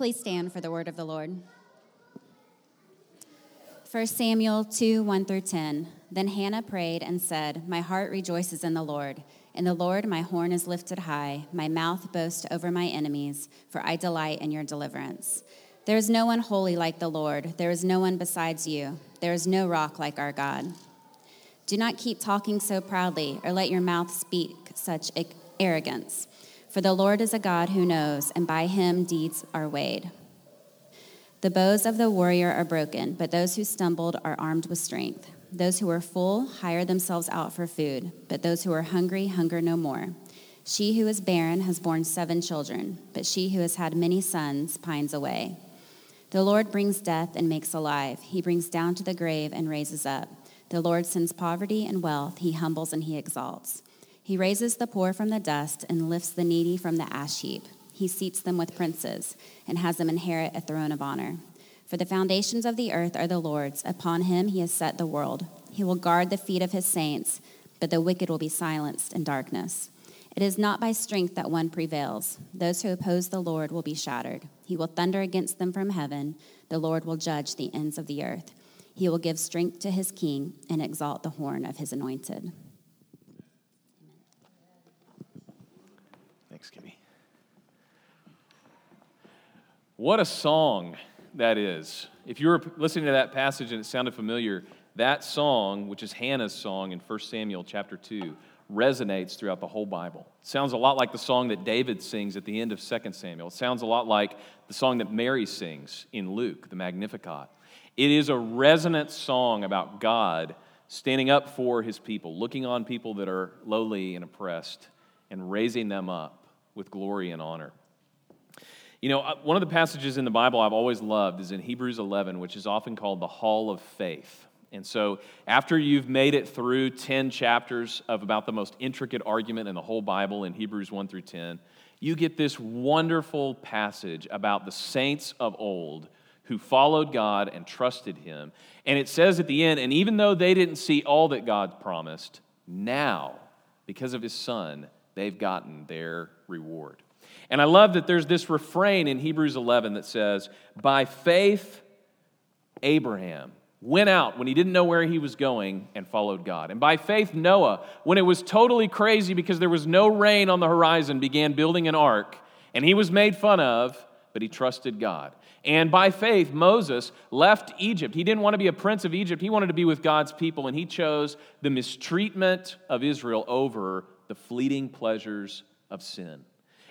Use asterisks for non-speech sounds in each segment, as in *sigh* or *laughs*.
Please stand for the word of the Lord. 1 Samuel 2 1 through 10. Then Hannah prayed and said, My heart rejoices in the Lord. In the Lord, my horn is lifted high. My mouth boasts over my enemies, for I delight in your deliverance. There is no one holy like the Lord. There is no one besides you. There is no rock like our God. Do not keep talking so proudly, or let your mouth speak such arrogance. For the Lord is a God who knows, and by him deeds are weighed. The bows of the warrior are broken, but those who stumbled are armed with strength. Those who are full hire themselves out for food, but those who are hungry hunger no more. She who is barren has borne seven children, but she who has had many sons pines away. The Lord brings death and makes alive. He brings down to the grave and raises up. The Lord sends poverty and wealth. He humbles and he exalts. He raises the poor from the dust and lifts the needy from the ash heap. He seats them with princes and has them inherit a throne of honor. For the foundations of the earth are the Lord's. Upon him he has set the world. He will guard the feet of his saints, but the wicked will be silenced in darkness. It is not by strength that one prevails. Those who oppose the Lord will be shattered. He will thunder against them from heaven. The Lord will judge the ends of the earth. He will give strength to his king and exalt the horn of his anointed. Thanks, Kimmy. What a song that is. If you were listening to that passage and it sounded familiar, that song, which is Hannah's song in 1 Samuel chapter 2, resonates throughout the whole Bible. It sounds a lot like the song that David sings at the end of 2 Samuel. It sounds a lot like the song that Mary sings in Luke, the Magnificat. It is a resonant song about God standing up for his people, looking on people that are lowly and oppressed, and raising them up with glory and honor. You know, one of the passages in the Bible I've always loved is in Hebrews 11, which is often called the Hall of Faith. And so, after you've made it through 10 chapters of about the most intricate argument in the whole Bible in Hebrews 1 through 10, you get this wonderful passage about the saints of old who followed God and trusted Him. And it says at the end, and even though they didn't see all that God promised, now, because of His Son, they've gotten their reward. And I love that there's this refrain in Hebrews 11 that says, By faith, Abraham went out when he didn't know where he was going and followed God. And by faith, Noah, when it was totally crazy because there was no rain on the horizon, began building an ark. And he was made fun of, but he trusted God. And by faith, Moses left Egypt. He didn't want to be a prince of Egypt, he wanted to be with God's people, and he chose the mistreatment of Israel over the fleeting pleasures of sin.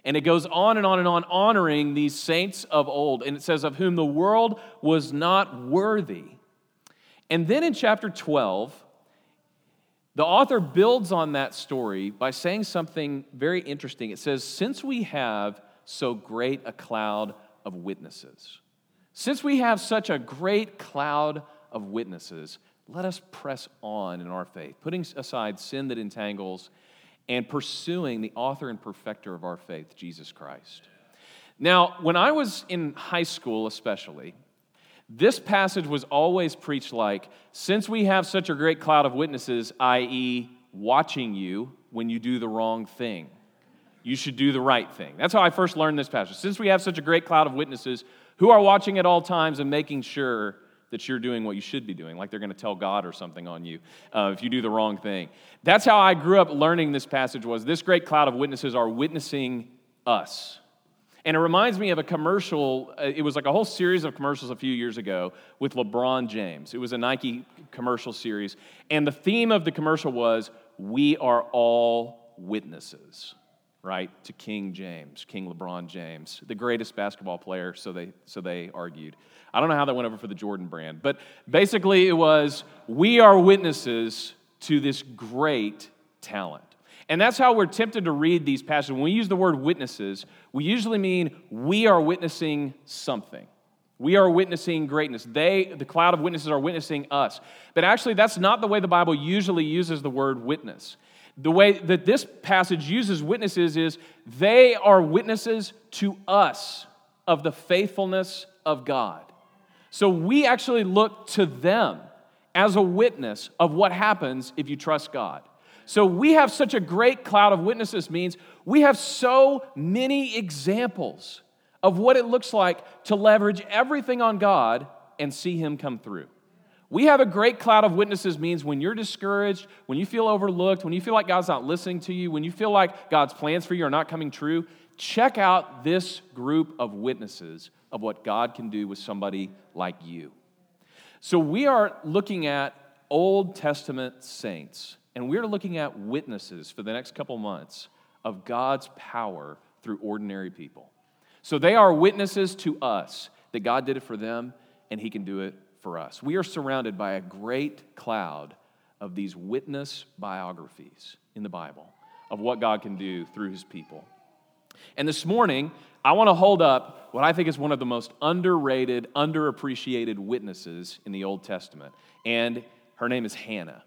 And it goes on and on and on, honoring these saints of old. And it says, Of whom the world was not worthy. And then in chapter 12, the author builds on that story by saying something very interesting. It says, Since we have so great a cloud of witnesses, since we have such a great cloud of witnesses, let us press on in our faith, putting aside sin that entangles and pursuing the author and perfecter of our faith, Jesus Christ. Now, when I was in high school, especially, this passage was always preached like, since we have such a great cloud of witnesses, i.e., watching you when you do the wrong thing, you should do the right thing. That's how I first learned this passage. Since we have such a great cloud of witnesses who are watching at all times and making sure that you're doing what you should be doing, like they're going to tell God or something on you uh, if you do the wrong thing. That's how I grew up learning this passage was this great cloud of witnesses are witnessing us. And it reminds me of a commercial, uh, it was like a whole series of commercials a few years ago with LeBron James. It was a Nike commercial series. And the theme of the commercial was, We are all witnesses right, to King James, King LeBron James, the greatest basketball player, so they, so they argued. I don't know how that went over for the Jordan brand, but basically it was we are witnesses to this great talent. And that's how we're tempted to read these passages. When we use the word witnesses, we usually mean we are witnessing something. We are witnessing greatness. They, the cloud of witnesses, are witnessing us. But actually, that's not the way the Bible usually uses the word witness. The way that this passage uses witnesses is they are witnesses to us of the faithfulness of God. So we actually look to them as a witness of what happens if you trust God. So we have such a great cloud of witnesses, means we have so many examples of what it looks like to leverage everything on God and see Him come through. We have a great cloud of witnesses means when you're discouraged, when you feel overlooked, when you feel like God's not listening to you, when you feel like God's plans for you are not coming true, check out this group of witnesses of what God can do with somebody like you. So we are looking at Old Testament saints, and we're looking at witnesses for the next couple months of God's power through ordinary people. So they are witnesses to us that God did it for them and He can do it for us. We are surrounded by a great cloud of these witness biographies in the Bible of what God can do through his people. And this morning, I want to hold up what I think is one of the most underrated, underappreciated witnesses in the Old Testament. And her name is Hannah.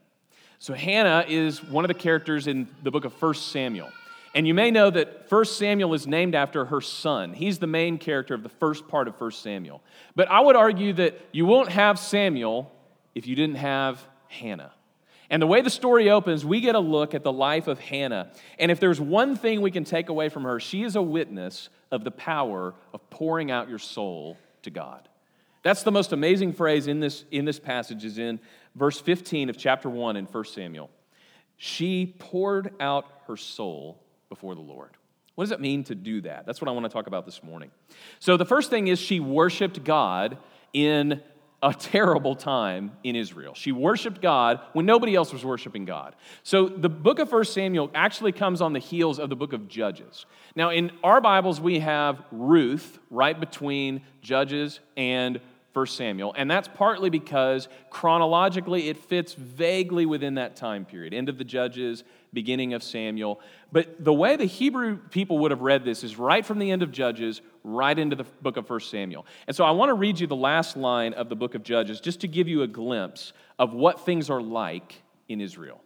So, Hannah is one of the characters in the book of 1 Samuel. And you may know that 1 Samuel is named after her son. He's the main character of the first part of 1 Samuel. But I would argue that you won't have Samuel if you didn't have Hannah. And the way the story opens, we get a look at the life of Hannah. And if there's one thing we can take away from her, she is a witness of the power of pouring out your soul to God. That's the most amazing phrase in this, in this passage, is in verse 15 of chapter 1 in 1 Samuel. She poured out her soul before the Lord. What does it mean to do that? That's what I want to talk about this morning. So, the first thing is she worshiped God in a terrible time in Israel. She worshiped God when nobody else was worshiping God. So the book of 1 Samuel actually comes on the heels of the book of Judges. Now, in our Bibles, we have Ruth right between Judges and 1 Samuel, and that's partly because chronologically it fits vaguely within that time period end of the Judges, beginning of Samuel. But the way the Hebrew people would have read this is right from the end of Judges, right into the book of 1 Samuel. And so I want to read you the last line of the book of Judges just to give you a glimpse of what things are like in Israel.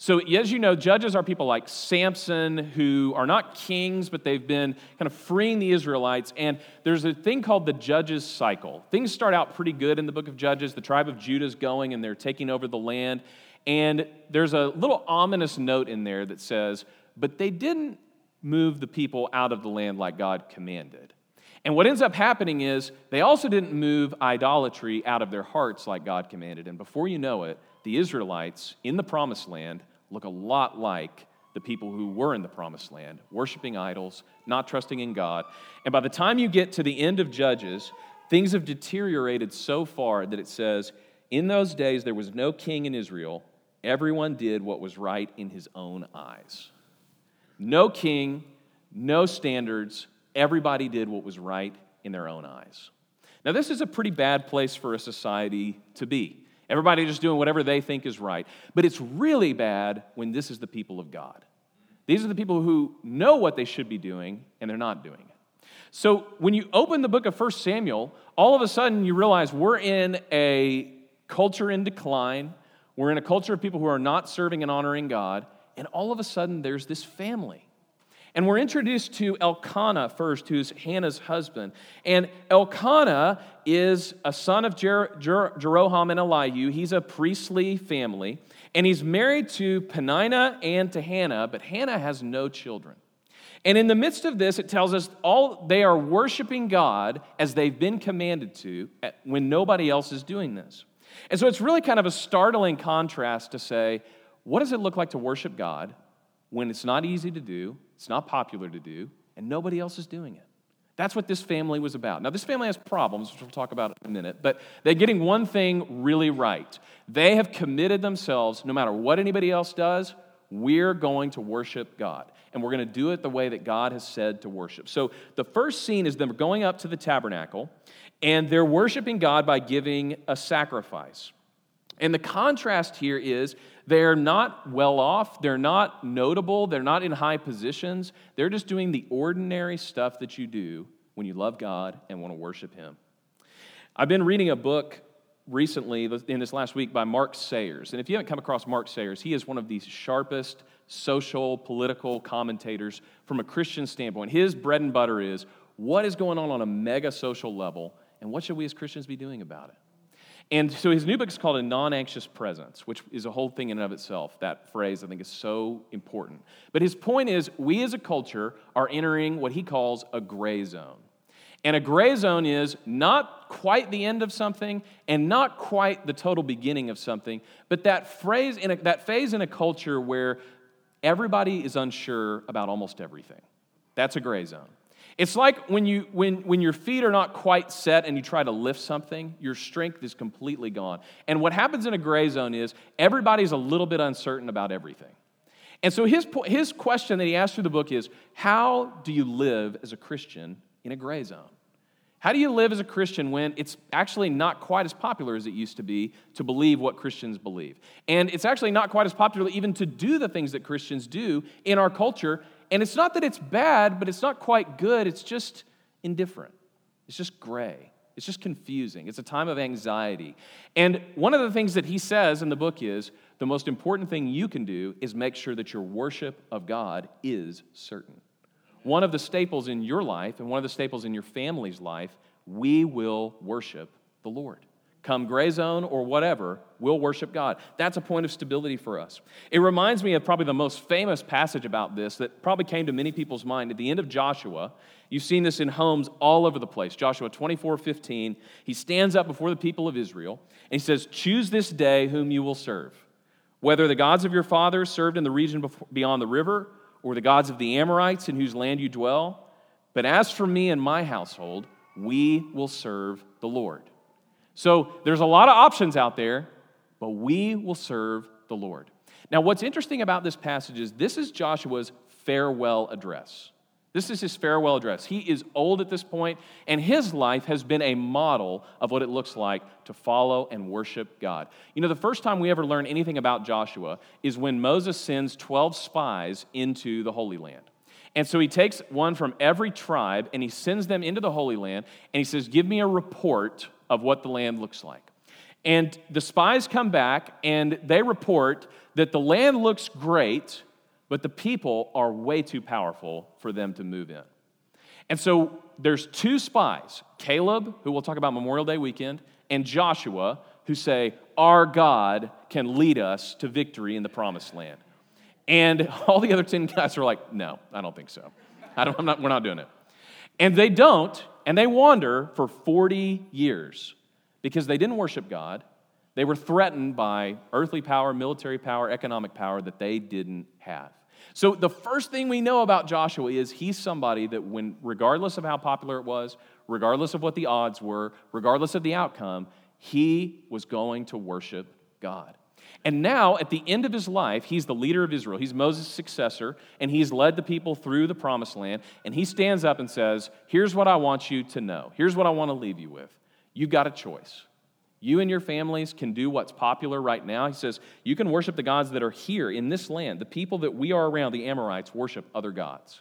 So, as you know, judges are people like Samson who are not kings, but they've been kind of freeing the Israelites. And there's a thing called the judges cycle. Things start out pretty good in the book of Judges. The tribe of Judah is going and they're taking over the land. And there's a little ominous note in there that says, but they didn't move the people out of the land like God commanded. And what ends up happening is they also didn't move idolatry out of their hearts like God commanded. And before you know it, the Israelites in the promised land look a lot like the people who were in the promised land, worshiping idols, not trusting in God. And by the time you get to the end of Judges, things have deteriorated so far that it says, In those days there was no king in Israel, everyone did what was right in his own eyes. No king, no standards, everybody did what was right in their own eyes. Now, this is a pretty bad place for a society to be. Everybody just doing whatever they think is right. But it's really bad when this is the people of God. These are the people who know what they should be doing and they're not doing it. So when you open the book of 1 Samuel, all of a sudden you realize we're in a culture in decline. We're in a culture of people who are not serving and honoring God. And all of a sudden there's this family and we're introduced to Elkanah first, who's Hannah's husband. And Elkanah is a son of Jer- Jer- Jeroham and Elihu. He's a priestly family. And he's married to Peninnah and to Hannah, but Hannah has no children. And in the midst of this, it tells us all they are worshiping God as they've been commanded to when nobody else is doing this. And so it's really kind of a startling contrast to say, what does it look like to worship God when it's not easy to do, it's not popular to do, and nobody else is doing it. That's what this family was about. Now, this family has problems, which we'll talk about in a minute, but they're getting one thing really right. They have committed themselves, no matter what anybody else does, we're going to worship God. And we're going to do it the way that God has said to worship. So the first scene is them going up to the tabernacle, and they're worshiping God by giving a sacrifice. And the contrast here is they're not well off, they're not notable, they're not in high positions. They're just doing the ordinary stuff that you do when you love God and want to worship Him. I've been reading a book recently, in this last week, by Mark Sayers. And if you haven't come across Mark Sayers, he is one of the sharpest social, political commentators from a Christian standpoint. His bread and butter is what is going on on a mega social level, and what should we as Christians be doing about it? And so his new book is called A Non Anxious Presence, which is a whole thing in and of itself. That phrase, I think, is so important. But his point is we as a culture are entering what he calls a gray zone. And a gray zone is not quite the end of something and not quite the total beginning of something, but that phrase in a, that phase in a culture where everybody is unsure about almost everything. That's a gray zone. It's like when, you, when, when your feet are not quite set and you try to lift something, your strength is completely gone. And what happens in a gray zone is everybody's a little bit uncertain about everything. And so his, his question that he asks through the book is How do you live as a Christian in a gray zone? How do you live as a Christian when it's actually not quite as popular as it used to be to believe what Christians believe? And it's actually not quite as popular even to do the things that Christians do in our culture. And it's not that it's bad, but it's not quite good. It's just indifferent. It's just gray. It's just confusing. It's a time of anxiety. And one of the things that he says in the book is the most important thing you can do is make sure that your worship of God is certain one of the staples in your life and one of the staples in your family's life, we will worship the Lord. Come gray zone or whatever, we'll worship God. That's a point of stability for us. It reminds me of probably the most famous passage about this that probably came to many people's mind at the end of Joshua. You've seen this in homes all over the place. Joshua 24 15. He stands up before the people of Israel and he says, Choose this day whom you will serve. Whether the gods of your fathers served in the region beyond the river, or the gods of the Amorites in whose land you dwell. But as for me and my household, we will serve the Lord. So there's a lot of options out there, but we will serve the Lord. Now, what's interesting about this passage is this is Joshua's farewell address. This is his farewell address. He is old at this point, and his life has been a model of what it looks like to follow and worship God. You know, the first time we ever learn anything about Joshua is when Moses sends 12 spies into the Holy Land. And so he takes one from every tribe and he sends them into the Holy Land and he says, Give me a report of what the land looks like. And the spies come back and they report that the land looks great but the people are way too powerful for them to move in. And so there's two spies Caleb, who we'll talk about Memorial Day weekend, and Joshua, who say, Our God can lead us to victory in the promised land. And *laughs* all the other 10 guys are like, No, I don't think so. I don't, I'm not, we're not doing it. And they don't, and they wander for 40 years because they didn't worship God. They were threatened by earthly power, military power, economic power that they didn't have. So, the first thing we know about Joshua is he's somebody that, when, regardless of how popular it was, regardless of what the odds were, regardless of the outcome, he was going to worship God. And now, at the end of his life, he's the leader of Israel. He's Moses' successor, and he's led the people through the promised land. And he stands up and says, Here's what I want you to know. Here's what I want to leave you with. You've got a choice. You and your families can do what's popular right now. He says, You can worship the gods that are here in this land. The people that we are around, the Amorites, worship other gods.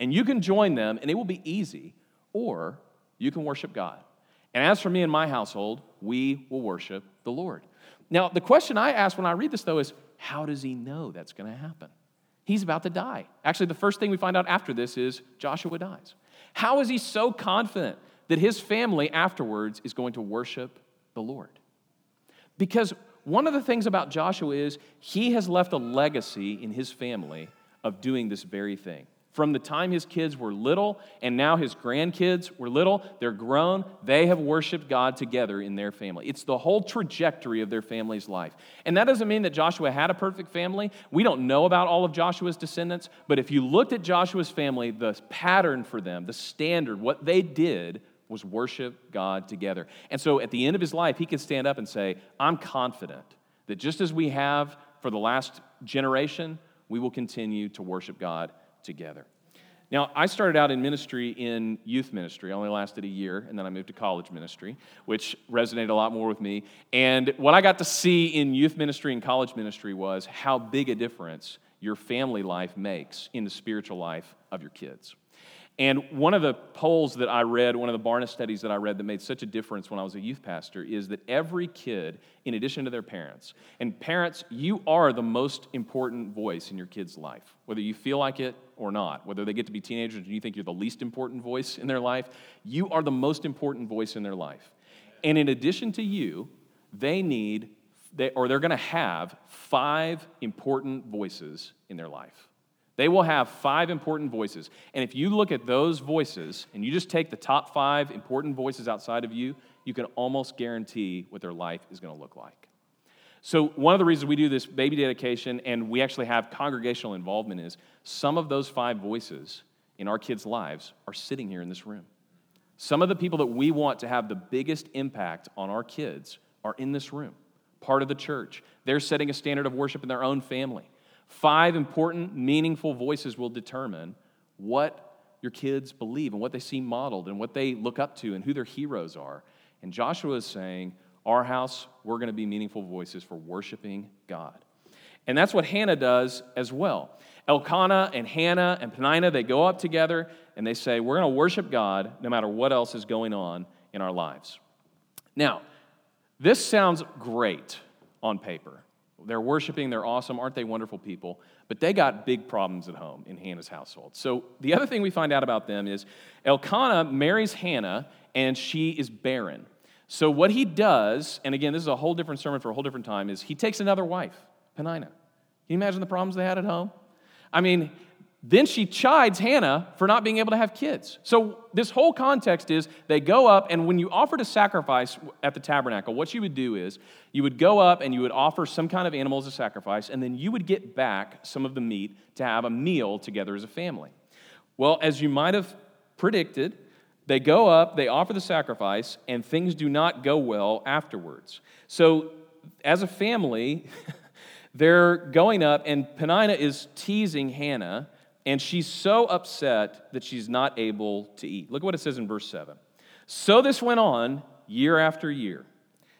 And you can join them, and it will be easy, or you can worship God. And as for me and my household, we will worship the Lord. Now, the question I ask when I read this, though, is how does he know that's going to happen? He's about to die. Actually, the first thing we find out after this is Joshua dies. How is he so confident that his family afterwards is going to worship the Lord. Because one of the things about Joshua is he has left a legacy in his family of doing this very thing. From the time his kids were little and now his grandkids were little, they're grown, they have worshiped God together in their family. It's the whole trajectory of their family's life. And that doesn't mean that Joshua had a perfect family. We don't know about all of Joshua's descendants, but if you looked at Joshua's family, the pattern for them, the standard, what they did was worship God together. And so at the end of his life, he could stand up and say, I'm confident that just as we have for the last generation, we will continue to worship God together. Now, I started out in ministry in youth ministry. I only lasted a year, and then I moved to college ministry, which resonated a lot more with me. And what I got to see in youth ministry and college ministry was how big a difference your family life makes in the spiritual life of your kids. And one of the polls that I read, one of the Barna studies that I read that made such a difference when I was a youth pastor is that every kid, in addition to their parents, and parents, you are the most important voice in your kid's life, whether you feel like it or not, whether they get to be teenagers and you think you're the least important voice in their life, you are the most important voice in their life. And in addition to you, they need, they, or they're going to have five important voices in their life. They will have five important voices. And if you look at those voices and you just take the top five important voices outside of you, you can almost guarantee what their life is going to look like. So, one of the reasons we do this baby dedication and we actually have congregational involvement is some of those five voices in our kids' lives are sitting here in this room. Some of the people that we want to have the biggest impact on our kids are in this room, part of the church. They're setting a standard of worship in their own family. Five important, meaningful voices will determine what your kids believe and what they see modeled and what they look up to and who their heroes are. And Joshua is saying, Our house, we're going to be meaningful voices for worshiping God. And that's what Hannah does as well. Elkanah and Hannah and Peninnah, they go up together and they say, We're going to worship God no matter what else is going on in our lives. Now, this sounds great on paper. They're worshiping, they're awesome, aren't they wonderful people? But they got big problems at home in Hannah's household. So the other thing we find out about them is Elkanah marries Hannah and she is barren. So what he does, and again, this is a whole different sermon for a whole different time, is he takes another wife, Peninnah. Can you imagine the problems they had at home? I mean, then she chides Hannah for not being able to have kids. So, this whole context is they go up, and when you offered a sacrifice at the tabernacle, what you would do is you would go up and you would offer some kind of animal as a sacrifice, and then you would get back some of the meat to have a meal together as a family. Well, as you might have predicted, they go up, they offer the sacrifice, and things do not go well afterwards. So, as a family, *laughs* they're going up, and Peninnah is teasing Hannah and she's so upset that she's not able to eat. Look at what it says in verse 7. So this went on year after year.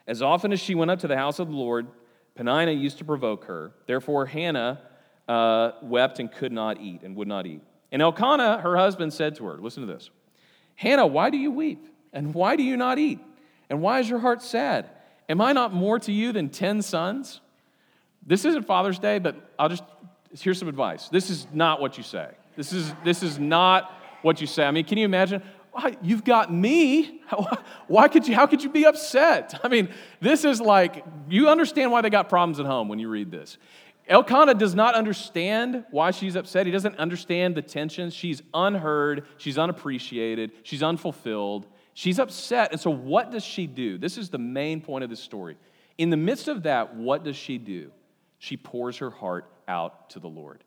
As often as she went up to the house of the Lord, Peninnah used to provoke her. Therefore, Hannah uh, wept and could not eat and would not eat. And Elkanah, her husband, said to her, Listen to this Hannah, why do you weep? And why do you not eat? And why is your heart sad? Am I not more to you than 10 sons? This isn't Father's Day, but I'll just here's some advice. This is not what you say. This is, this is not what you say. I mean, can you imagine? You've got me. Why could you, how could you be upset? *laughs* I mean, this is like, you understand why they got problems at home when you read this. Elkanah does not understand why she's upset. He doesn't understand the tensions. She's unheard, she's unappreciated, she's unfulfilled. She's upset. And so, what does she do? This is the main point of this story. In the midst of that, what does she do? She pours her heart out to the Lord.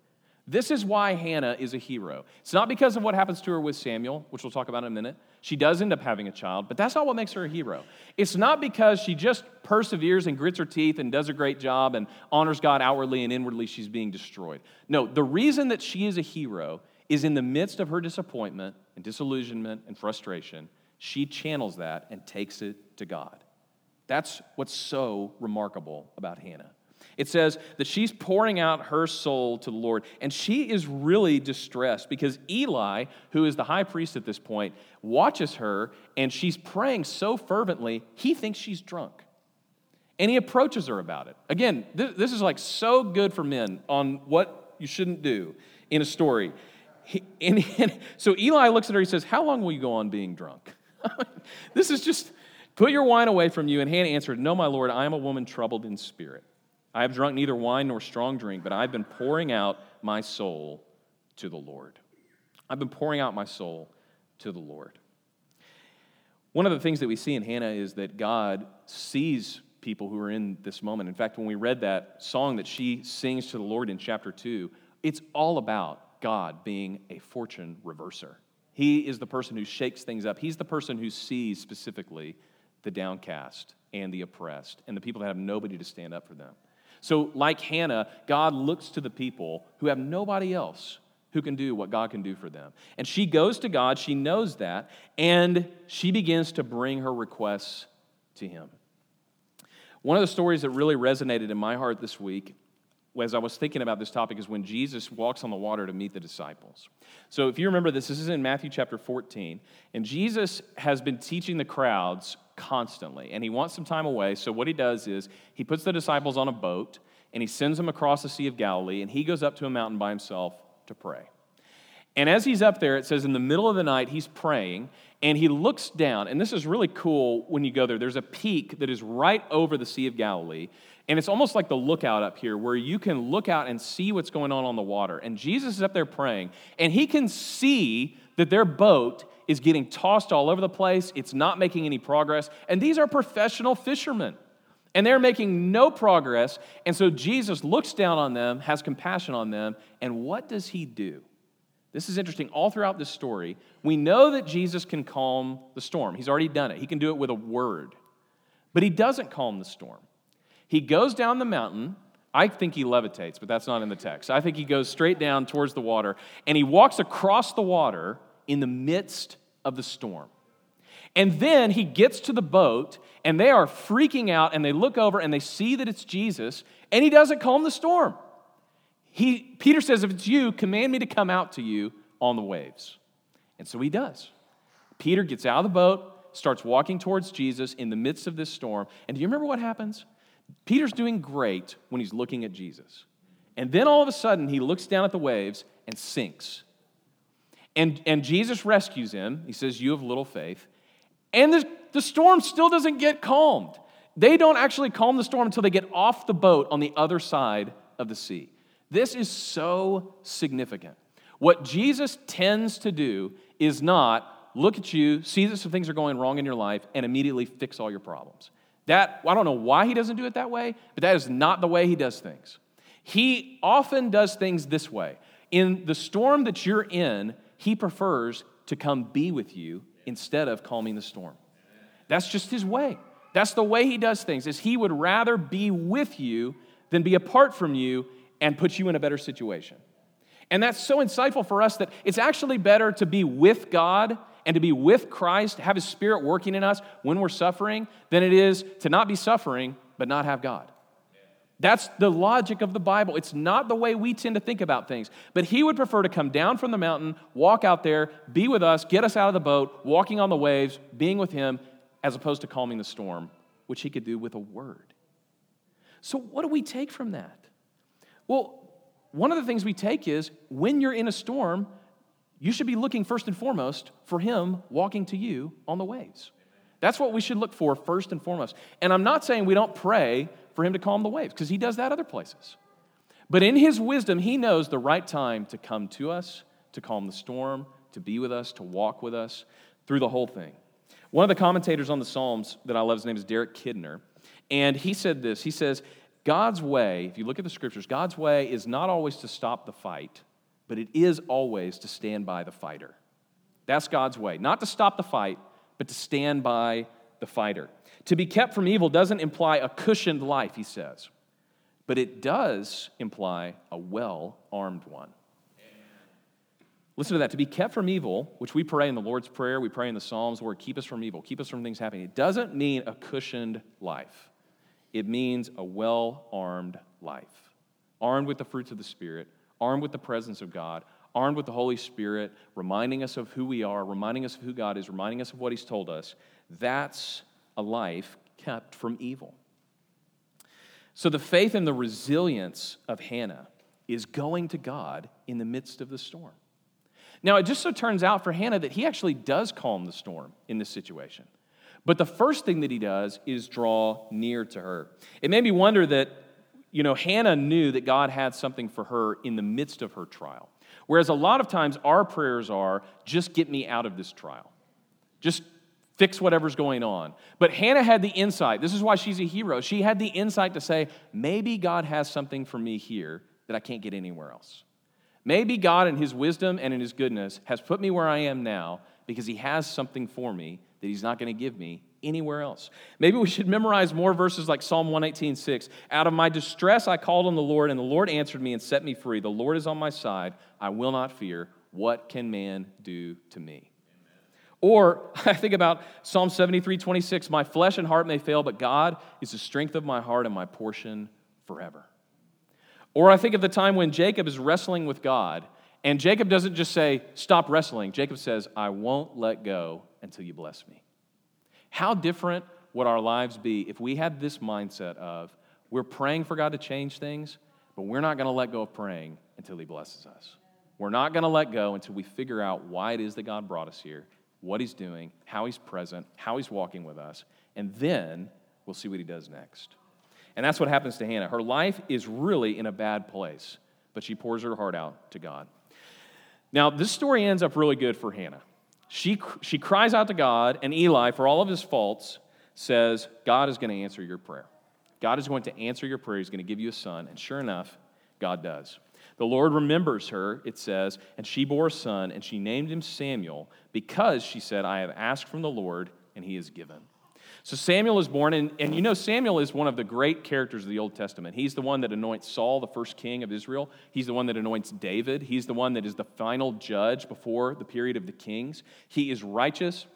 This is why Hannah is a hero. It's not because of what happens to her with Samuel, which we'll talk about in a minute. She does end up having a child, but that's not what makes her a hero. It's not because she just perseveres and grits her teeth and does a great job and honors God outwardly and inwardly she's being destroyed. No, the reason that she is a hero is in the midst of her disappointment and disillusionment and frustration, she channels that and takes it to God. That's what's so remarkable about Hannah. It says that she's pouring out her soul to the Lord, and she is really distressed because Eli, who is the high priest at this point, watches her and she's praying so fervently, he thinks she's drunk. And he approaches her about it. Again, this, this is like so good for men on what you shouldn't do in a story. He, and, and *laughs* so Eli looks at her, he says, How long will you go on being drunk? *laughs* this is just, put your wine away from you. And Hannah answered, No, my Lord, I am a woman troubled in spirit. I have drunk neither wine nor strong drink, but I've been pouring out my soul to the Lord. I've been pouring out my soul to the Lord. One of the things that we see in Hannah is that God sees people who are in this moment. In fact, when we read that song that she sings to the Lord in chapter 2, it's all about God being a fortune reverser. He is the person who shakes things up, He's the person who sees specifically the downcast and the oppressed and the people that have nobody to stand up for them. So, like Hannah, God looks to the people who have nobody else who can do what God can do for them. And she goes to God, she knows that, and she begins to bring her requests to Him. One of the stories that really resonated in my heart this week as I was thinking about this topic is when Jesus walks on the water to meet the disciples. So if you remember this, this is in Matthew chapter 14, and Jesus has been teaching the crowds constantly, and he wants some time away. So what he does is he puts the disciples on a boat and he sends them across the Sea of Galilee, and he goes up to a mountain by himself to pray. And as he's up there, it says in the middle of the night, he's praying, and he looks down. And this is really cool when you go there. There's a peak that is right over the Sea of Galilee, And it's almost like the lookout up here, where you can look out and see what's going on on the water. And Jesus is up there praying, and he can see that their boat is getting tossed all over the place. It's not making any progress. And these are professional fishermen, and they're making no progress. And so Jesus looks down on them, has compassion on them, and what does he do? This is interesting. All throughout this story, we know that Jesus can calm the storm. He's already done it, he can do it with a word. But he doesn't calm the storm. He goes down the mountain. I think he levitates, but that's not in the text. I think he goes straight down towards the water, and he walks across the water in the midst of the storm. And then he gets to the boat, and they are freaking out, and they look over and they see that it's Jesus, and he doesn't calm the storm. He, Peter says, If it's you, command me to come out to you on the waves. And so he does. Peter gets out of the boat, starts walking towards Jesus in the midst of this storm. And do you remember what happens? Peter's doing great when he's looking at Jesus. And then all of a sudden, he looks down at the waves and sinks. And, and Jesus rescues him. He says, You have little faith. And the, the storm still doesn't get calmed. They don't actually calm the storm until they get off the boat on the other side of the sea. This is so significant. What Jesus tends to do is not look at you, see that some things are going wrong in your life, and immediately fix all your problems. That, I don't know why he doesn't do it that way, but that is not the way he does things. He often does things this way. In the storm that you're in, he prefers to come be with you instead of calming the storm. That's just his way. That's the way he does things. Is he would rather be with you than be apart from you and put you in a better situation. And that's so insightful for us that it's actually better to be with God and to be with Christ, have His Spirit working in us when we're suffering, than it is to not be suffering but not have God. That's the logic of the Bible. It's not the way we tend to think about things. But He would prefer to come down from the mountain, walk out there, be with us, get us out of the boat, walking on the waves, being with Him, as opposed to calming the storm, which He could do with a word. So, what do we take from that? Well, one of the things we take is when you're in a storm, you should be looking first and foremost for Him walking to you on the waves. That's what we should look for first and foremost. And I'm not saying we don't pray for Him to calm the waves, because He does that other places. But in His wisdom, He knows the right time to come to us, to calm the storm, to be with us, to walk with us through the whole thing. One of the commentators on the Psalms that I love, his name is Derek Kidner, and he said this He says, God's way, if you look at the scriptures, God's way is not always to stop the fight, but it is always to stand by the fighter. That's God's way. Not to stop the fight, but to stand by the fighter. To be kept from evil doesn't imply a cushioned life, he says, but it does imply a well armed one. Listen to that. To be kept from evil, which we pray in the Lord's Prayer, we pray in the Psalms, Lord, keep us from evil, keep us from things happening. It doesn't mean a cushioned life, it means a well armed life, armed with the fruits of the Spirit, armed with the presence of God, armed with the Holy Spirit, reminding us of who we are, reminding us of who God is, reminding us of what He's told us, that's a life kept from evil. So the faith and the resilience of Hannah is going to God in the midst of the storm. Now, it just so turns out for Hannah that he actually does calm the storm in this situation. But the first thing that he does is draw near to her. It made me wonder that you know, Hannah knew that God had something for her in the midst of her trial. Whereas a lot of times our prayers are, just get me out of this trial. Just fix whatever's going on. But Hannah had the insight. This is why she's a hero. She had the insight to say, maybe God has something for me here that I can't get anywhere else. Maybe God, in His wisdom and in His goodness, has put me where I am now because He has something for me that He's not going to give me anywhere else. Maybe we should memorize more verses like Psalm 118 6. Out of my distress I called on the Lord, and the Lord answered me and set me free. The Lord is on my side. I will not fear. What can man do to me? Or *laughs* I think about Psalm 73 26. My flesh and heart may fail, but God is the strength of my heart and my portion forever. Or I think of the time when Jacob is wrestling with God, and Jacob doesn't just say, Stop wrestling. Jacob says, I won't let go until you bless me. How different would our lives be if we had this mindset of we're praying for God to change things, but we're not going to let go of praying until He blesses us? We're not going to let go until we figure out why it is that God brought us here, what He's doing, how He's present, how He's walking with us, and then we'll see what He does next. And that's what happens to Hannah. Her life is really in a bad place, but she pours her heart out to God. Now, this story ends up really good for Hannah. She, she cries out to God, and Eli, for all of his faults, says, God is going to answer your prayer. God is going to answer your prayer. He's going to give you a son. And sure enough, God does. The Lord remembers her, it says, and she bore a son, and she named him Samuel because she said, I have asked from the Lord, and he is given. So Samuel is born, and, and you know, Samuel is one of the great characters of the Old Testament. He's the one that anoints Saul, the first king of Israel. He's the one that anoints David. He's the one that is the final judge before the period of the kings. He is righteous.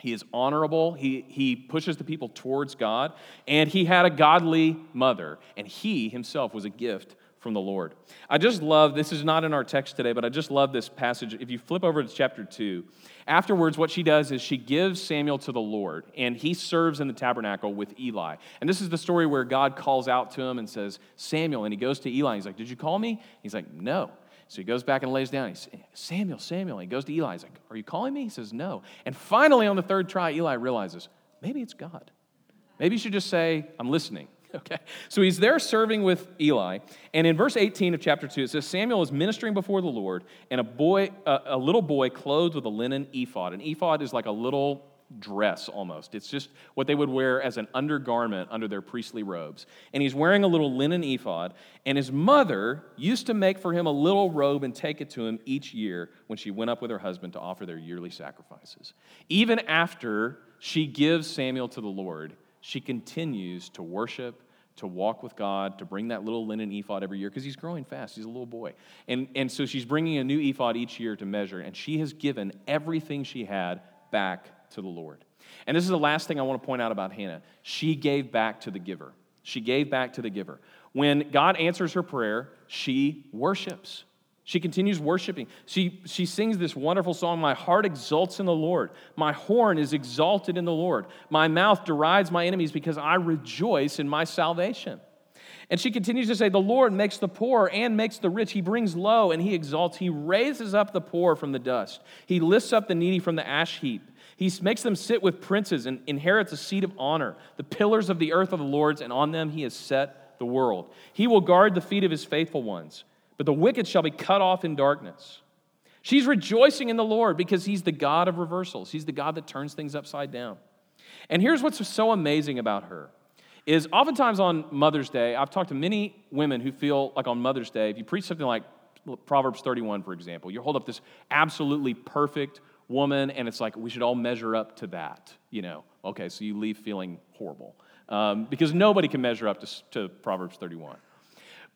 He is honorable. He, he pushes the people towards God. And he had a godly mother. And he himself was a gift from the Lord. I just love, this is not in our text today, but I just love this passage. If you flip over to chapter 2, afterwards, what she does is she gives Samuel to the Lord, and he serves in the tabernacle with Eli. And this is the story where God calls out to him and says, Samuel, and he goes to Eli. He's like, Did you call me? He's like, No. So he goes back and lays down. He's Samuel, Samuel. He goes to Eli. He's like, Are you calling me? He says, No. And finally, on the third try, Eli realizes, Maybe it's God. Maybe you should just say, I'm listening. *laughs* Okay, so he's there serving with Eli, and in verse 18 of chapter 2, it says Samuel is ministering before the Lord, and a boy, a, a little boy clothed with a linen ephod. An ephod is like a little dress almost. It's just what they would wear as an undergarment under their priestly robes. And he's wearing a little linen ephod, and his mother used to make for him a little robe and take it to him each year when she went up with her husband to offer their yearly sacrifices. Even after she gives Samuel to the Lord, she continues to worship, to walk with God, to bring that little linen ephod every year because he's growing fast. He's a little boy. And, and so she's bringing a new ephod each year to measure, and she has given everything she had back to the Lord. And this is the last thing I want to point out about Hannah. She gave back to the giver. She gave back to the giver. When God answers her prayer, she worships. She continues worshiping. She, she sings this wonderful song My heart exults in the Lord. My horn is exalted in the Lord. My mouth derides my enemies because I rejoice in my salvation. And she continues to say, The Lord makes the poor and makes the rich. He brings low and he exalts. He raises up the poor from the dust. He lifts up the needy from the ash heap. He makes them sit with princes and inherits a seat of honor. The pillars of the earth are the Lord's, and on them he has set the world. He will guard the feet of his faithful ones but the wicked shall be cut off in darkness. She's rejoicing in the Lord because He's the God of reversals. He's the God that turns things upside down. And here's what's so amazing about her is oftentimes on Mother's Day, I've talked to many women who feel like on Mother's Day, if you preach something like Proverbs 31, for example, you hold up this absolutely perfect woman, and it's like we should all measure up to that. You know, okay, so you leave feeling horrible um, because nobody can measure up to, to Proverbs 31.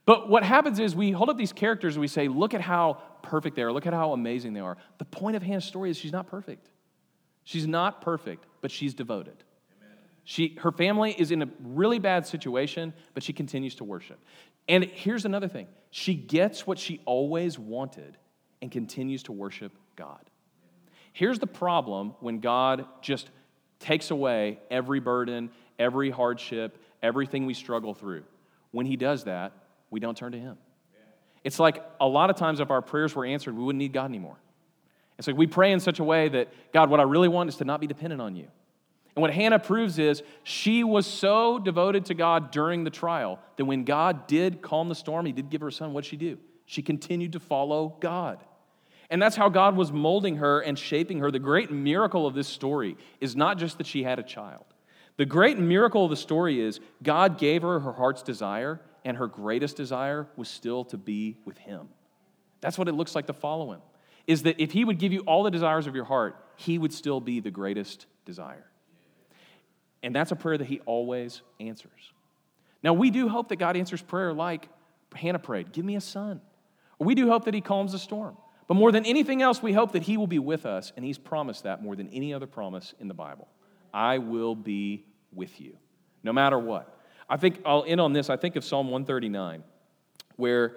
But what happens is we hold up these characters and we say, look at how perfect they are, look at how amazing they are. The point of Hannah's story is she's not perfect. She's not perfect, but she's devoted. She, her family is in a really bad situation, but she continues to worship. And here's another thing she gets what she always wanted and continues to worship God. Here's the problem when God just takes away every burden, every hardship, everything we struggle through. When He does that, we don't turn to Him. It's like a lot of times if our prayers were answered, we wouldn't need God anymore. It's like we pray in such a way that, God, what I really want is to not be dependent on you. And what Hannah proves is she was so devoted to God during the trial that when God did calm the storm, He did give her a son, what'd she do? She continued to follow God. And that's how God was molding her and shaping her. The great miracle of this story is not just that she had a child. The great miracle of the story is God gave her her heart's desire, and her greatest desire was still to be with him. That's what it looks like to follow him. Is that if he would give you all the desires of your heart, he would still be the greatest desire. And that's a prayer that he always answers. Now, we do hope that God answers prayer like Hannah prayed Give me a son. Or we do hope that he calms the storm. But more than anything else, we hope that he will be with us, and he's promised that more than any other promise in the Bible. I will be with you, no matter what. I think I'll end on this. I think of Psalm 139, where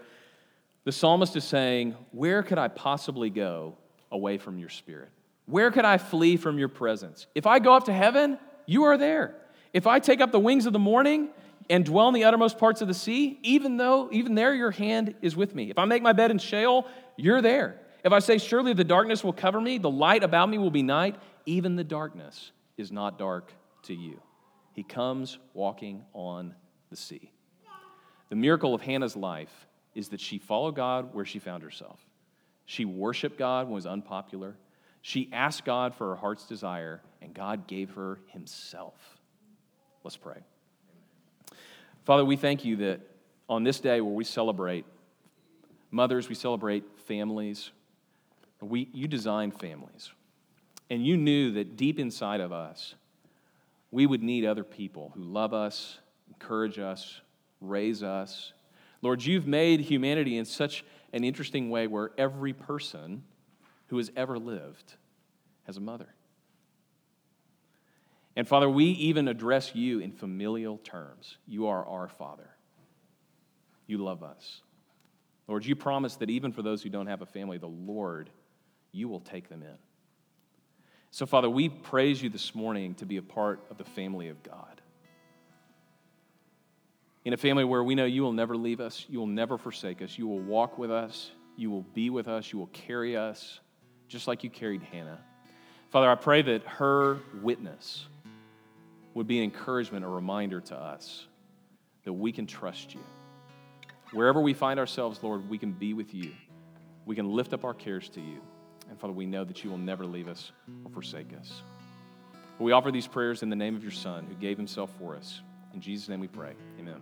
the psalmist is saying, Where could I possibly go away from your spirit? Where could I flee from your presence? If I go up to heaven, you are there. If I take up the wings of the morning and dwell in the uttermost parts of the sea, even though, even there, your hand is with me. If I make my bed in Sheol, you're there. If I say, Surely the darkness will cover me, the light about me will be night, even the darkness is not dark to you. He comes walking on the sea. The miracle of Hannah's life is that she followed God where she found herself. She worshiped God when it was unpopular. She asked God for her heart's desire, and God gave her Himself. Let's pray. Father, we thank you that on this day where we celebrate mothers, we celebrate families, we, you designed families. And you knew that deep inside of us, we would need other people who love us, encourage us, raise us. Lord, you've made humanity in such an interesting way where every person who has ever lived has a mother. And Father, we even address you in familial terms. You are our Father. You love us. Lord, you promise that even for those who don't have a family, the Lord, you will take them in. So, Father, we praise you this morning to be a part of the family of God. In a family where we know you will never leave us, you will never forsake us, you will walk with us, you will be with us, you will carry us, just like you carried Hannah. Father, I pray that her witness would be an encouragement, a reminder to us that we can trust you. Wherever we find ourselves, Lord, we can be with you. We can lift up our cares to you. And Father, we know that you will never leave us or forsake us. We offer these prayers in the name of your Son, who gave himself for us. In Jesus' name we pray. Amen.